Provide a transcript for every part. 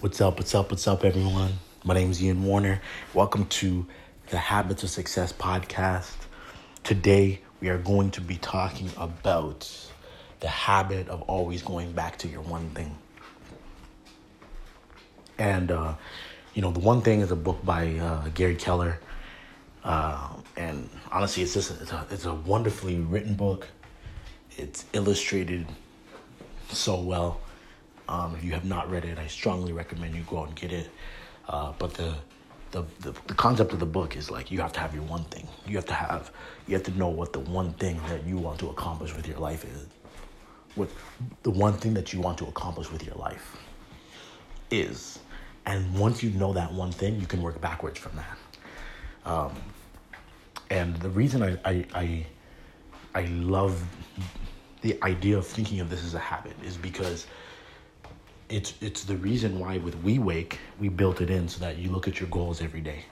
What's up? What's up? What's up, everyone? My name is Ian Warner. Welcome to the Habits of Success podcast. Today, we are going to be talking about the habit of always going back to your one thing. And, uh, you know, the one thing is a book by uh, Gary Keller. Uh, and honestly, it's just it's a, it's a wonderfully written book. It's illustrated so well. Um, if you have not read it, I strongly recommend you go out and get it. Uh, but the, the, the the concept of the book is like you have to have your one thing. You have to have you have to know what the one thing that you want to accomplish with your life is. What the one thing that you want to accomplish with your life is, and once you know that one thing, you can work backwards from that. Um, and the reason I, I I I love the idea of thinking of this as a habit is because it's it's the reason why with WeWake we built it in so that you look at your goals every day.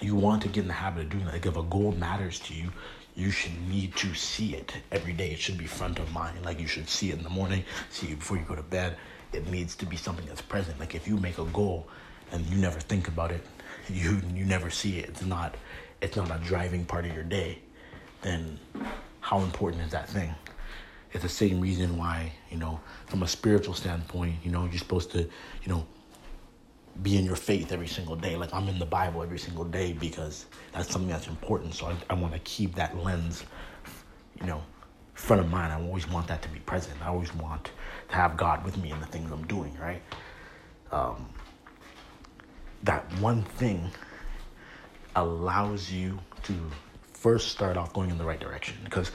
You want to get in the habit of doing that. Like if a goal matters to you, you should need to see it every day. It should be front of mind. Like you should see it in the morning, see it before you go to bed. It needs to be something that's present. Like if you make a goal and you never think about it, you you never see it. It's not it's not a driving part of your day. Then how important is that thing? It's the same reason why, you know, from a spiritual standpoint, you know, you're supposed to, you know, be in your faith every single day. Like I'm in the Bible every single day because that's something that's important. So I, I want to keep that lens, you know, front of mind. I always want that to be present. I always want to have God with me in the things I'm doing, right? Um, that one thing allows you to first start off going in the right direction because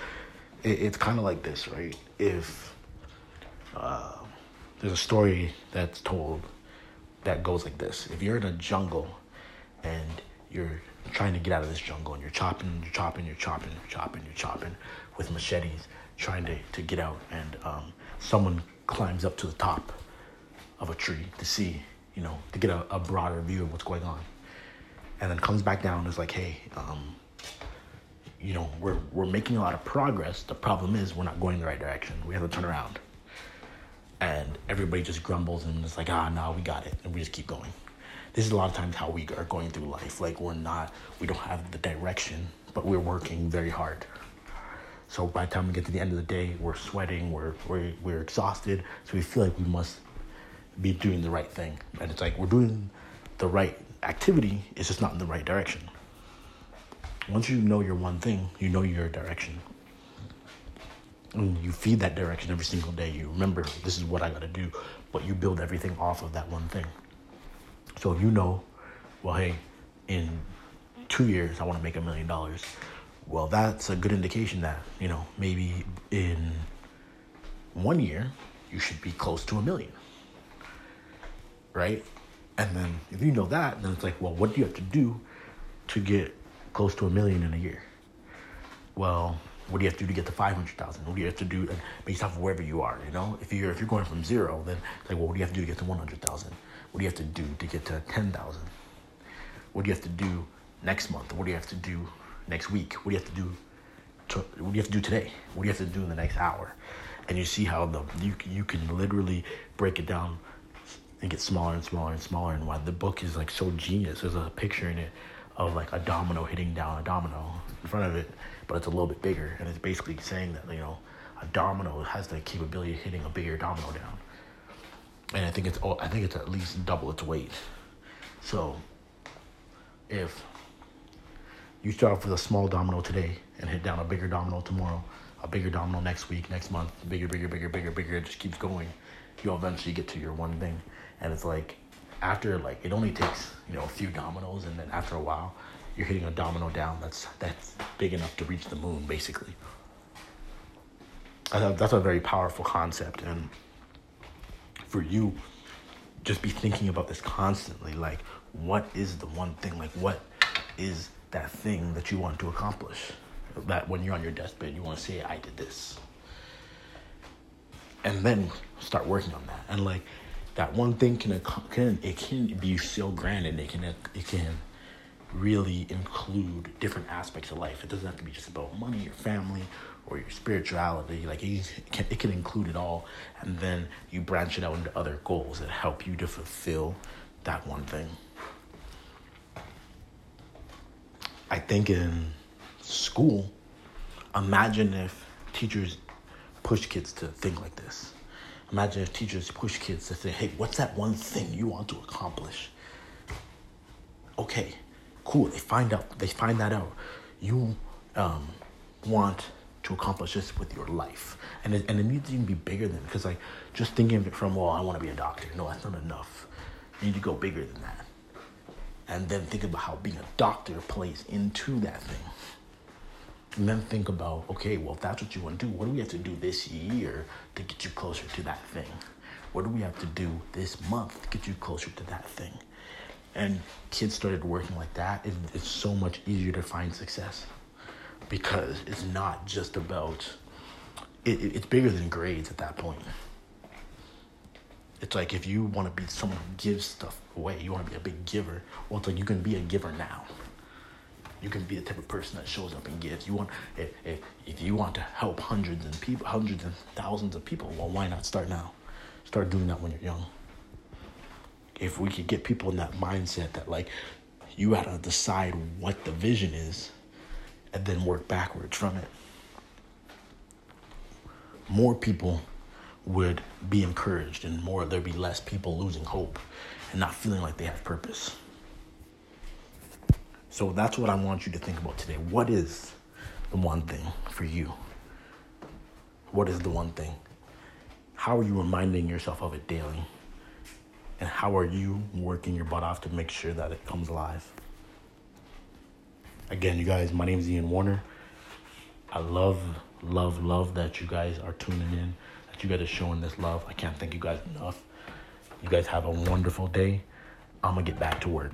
it, it's kind of like this, right? If uh, there's a story that's told that goes like this: if you're in a jungle and you're trying to get out of this jungle and you're chopping, you're chopping, you're chopping, you're chopping, you're chopping with machetes, trying to, to get out, and um, someone climbs up to the top of a tree to see, you know, to get a, a broader view of what's going on, and then comes back down and is like, hey, um, you know, we're we're making a lot of progress. The problem is we're not going in the right direction. We have to turn around. And everybody just grumbles and it's like, ah, no, we got it, and we just keep going. This is a lot of times how we are going through life. Like we're not, we don't have the direction, but we're working very hard. So by the time we get to the end of the day, we're sweating, we're we're we're exhausted, so we feel like we must be doing the right thing. And it's like we're doing the right activity, it's just not in the right direction. Once you know your one thing, you know your direction. And you feed that direction every single day. You remember this is what I gotta do, but you build everything off of that one thing. So if you know, well, hey, in two years I want to make a million dollars. Well, that's a good indication that you know maybe in one year you should be close to a million, right? And then if you know that, then it's like, well, what do you have to do to get close to a million in a year? Well, what do you have to do to get to five hundred thousand? What do you have to do based off of wherever you are? You know, if you're if you're going from zero, then it's like, well, what do you have to do to get to one hundred thousand? What do you have to do to get to ten thousand? What do you have to do next month? What do you have to do next week? What do you have to do? To, what do you have to do today? What do you have to do in the next hour? And you see how the you you can literally break it down and get smaller and smaller and smaller. And why the book is like so genius. There's a picture in it of like a domino hitting down a domino in front of it, but it's a little bit bigger. And it's basically saying that you know a domino has the capability of hitting a bigger domino down. And I think it's oh, I think it's at least double its weight. So if you start off with a small domino today and hit down a bigger domino tomorrow, a bigger domino next week, next month, bigger, bigger, bigger, bigger, bigger, it just keeps going. You'll eventually get to your one thing. And it's like after like it only takes, you know, a few dominoes and then after a while you're hitting a domino down that's that's big enough to reach the moon basically. I thought that's a very powerful concept and for you just be thinking about this constantly like what is the one thing like what is that thing that you want to accomplish? That when you're on your deathbed you want to say i did this. And then start working on that. And like that one thing can can it can be so grand and it can it can really include different aspects of life. It doesn't have to be just about money, your family, or your spirituality. Like it can, it can include it all, and then you branch it out into other goals that help you to fulfill that one thing. I think in school, imagine if teachers push kids to think like this. Imagine if teachers push kids to say, hey, what's that one thing you want to accomplish? Okay, cool. They find out, they find that out. You um, want to accomplish this with your life. And it, and it needs to even be bigger than, because like just thinking of it from, well, I want to be a doctor. No, that's not enough. You need to go bigger than that. And then think about how being a doctor plays into that thing. And then think about, okay, well, if that's what you want to do, what do we have to do this year to get you closer to that thing? What do we have to do this month to get you closer to that thing? And kids started working like that, it, it's so much easier to find success because it's not just about, it, it, it's bigger than grades at that point. It's like if you want to be someone who gives stuff away, you want to be a big giver. Well, it's like you can be a giver now you can be the type of person that shows up and gives. You want if, if, if you want to help hundreds and people, hundreds and thousands of people, well, why not start now? Start doing that when you're young. If we could get people in that mindset that like you gotta decide what the vision is, and then work backwards from it, more people would be encouraged, and more there'd be less people losing hope and not feeling like they have purpose. So that's what I want you to think about today. What is the one thing for you? What is the one thing? How are you reminding yourself of it daily? And how are you working your butt off to make sure that it comes alive? Again, you guys, my name is Ian Warner. I love, love, love that you guys are tuning in, that you guys are showing this love. I can't thank you guys enough. You guys have a wonderful day. I'm going to get back to work.